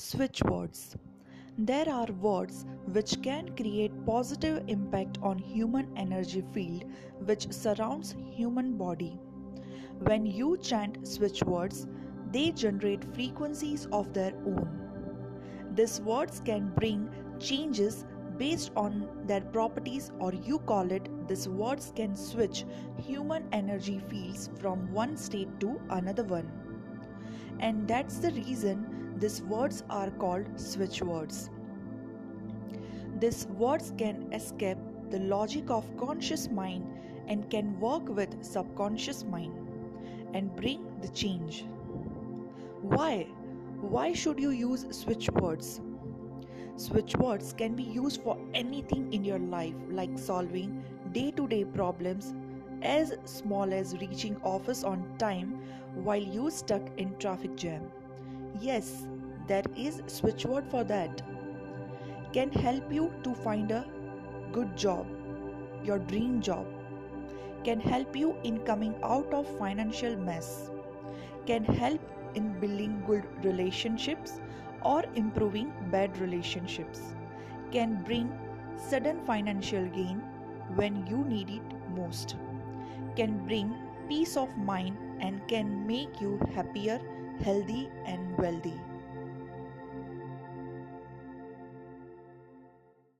Switch words. There are words which can create positive impact on human energy field which surrounds human body. When you chant switch words, they generate frequencies of their own. These words can bring changes based on their properties or you call it these words can switch human energy fields from one state to another one and that's the reason these words are called switch words. These words can escape the logic of conscious mind and can work with subconscious mind and bring the change. Why? Why should you use switch words? Switch words can be used for anything in your life like solving day-to-day problems as small as reaching office on time while you stuck in traffic jam. Yes, there is switch word for that. Can help you to find a good job, your dream job. Can help you in coming out of financial mess. Can help in building good relationships or improving bad relationships. Can bring sudden financial gain when you need it most can bring peace of mind and can make you happier, healthy, and wealthy.